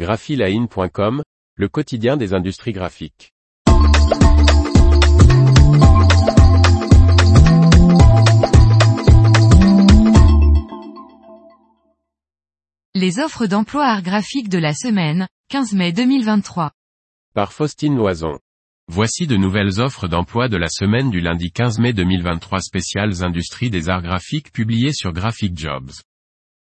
graphiline.com, le quotidien des industries graphiques. Les offres d'emploi art graphique de la semaine, 15 mai 2023. Par Faustine Loison. Voici de nouvelles offres d'emploi de la semaine du lundi 15 mai 2023 spéciales industries des arts graphiques publiées sur Graphic Jobs.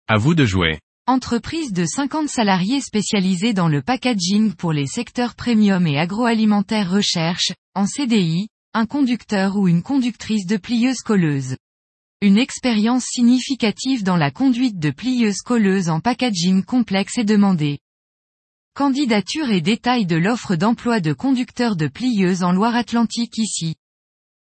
À vous de jouer. Entreprise de 50 salariés spécialisés dans le packaging pour les secteurs premium et agroalimentaire recherche, en CDI, un conducteur ou une conductrice de plieuse colleuse. Une expérience significative dans la conduite de plieuse colleuse en packaging complexe est demandée. Candidature et détails de l'offre d'emploi de conducteur de plieuse en Loire-Atlantique ici.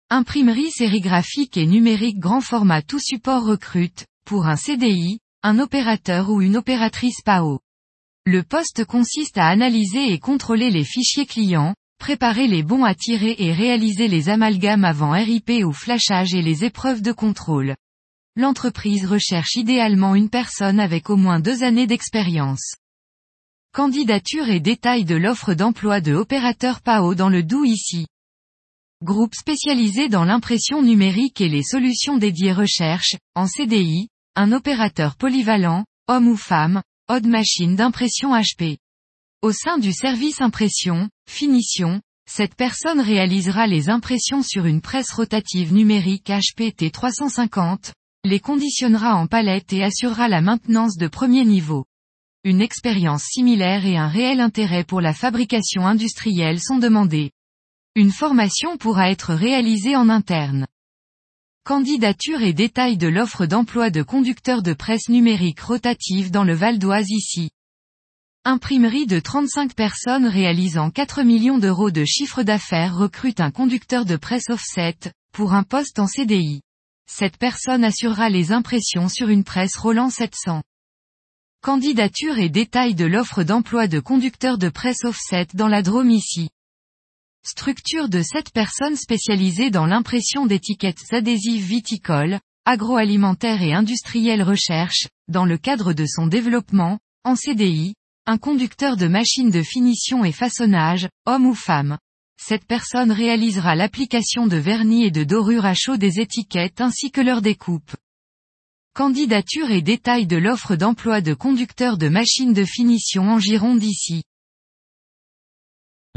Imprimerie sérigraphique et numérique grand format tout support recrute, pour un CDI, un opérateur ou une opératrice PAO. Le poste consiste à analyser et contrôler les fichiers clients, préparer les bons à tirer et réaliser les amalgames avant RIP ou flashage et les épreuves de contrôle. L'entreprise recherche idéalement une personne avec au moins deux années d'expérience. Candidature et détails de l'offre d'emploi de opérateur PAO dans le Doubs ici. Groupe spécialisé dans l'impression numérique et les solutions dédiées recherche, en CDI, un opérateur polyvalent, homme ou femme, odd machine d'impression HP. Au sein du service impression, finition, cette personne réalisera les impressions sur une presse rotative numérique HP T350, les conditionnera en palette et assurera la maintenance de premier niveau. Une expérience similaire et un réel intérêt pour la fabrication industrielle sont demandés. Une formation pourra être réalisée en interne. Candidature et détails de l'offre d'emploi de conducteur de presse numérique rotative dans le Val d'Oise ici. Imprimerie de 35 personnes réalisant 4 millions d'euros de chiffre d'affaires recrute un conducteur de presse offset, pour un poste en CDI. Cette personne assurera les impressions sur une presse Roland 700. Candidature et détails de l'offre d'emploi de conducteur de presse offset dans la Drôme ici. Structure de 7 personnes spécialisées dans l'impression d'étiquettes adhésives viticoles, agroalimentaires et industrielles recherche, dans le cadre de son développement, en CDI, un conducteur de machines de finition et façonnage, homme ou femme. Cette personne réalisera l'application de vernis et de dorure à chaud des étiquettes ainsi que leur découpe. Candidature et détails de l'offre d'emploi de conducteur de machines de finition en Gironde ici.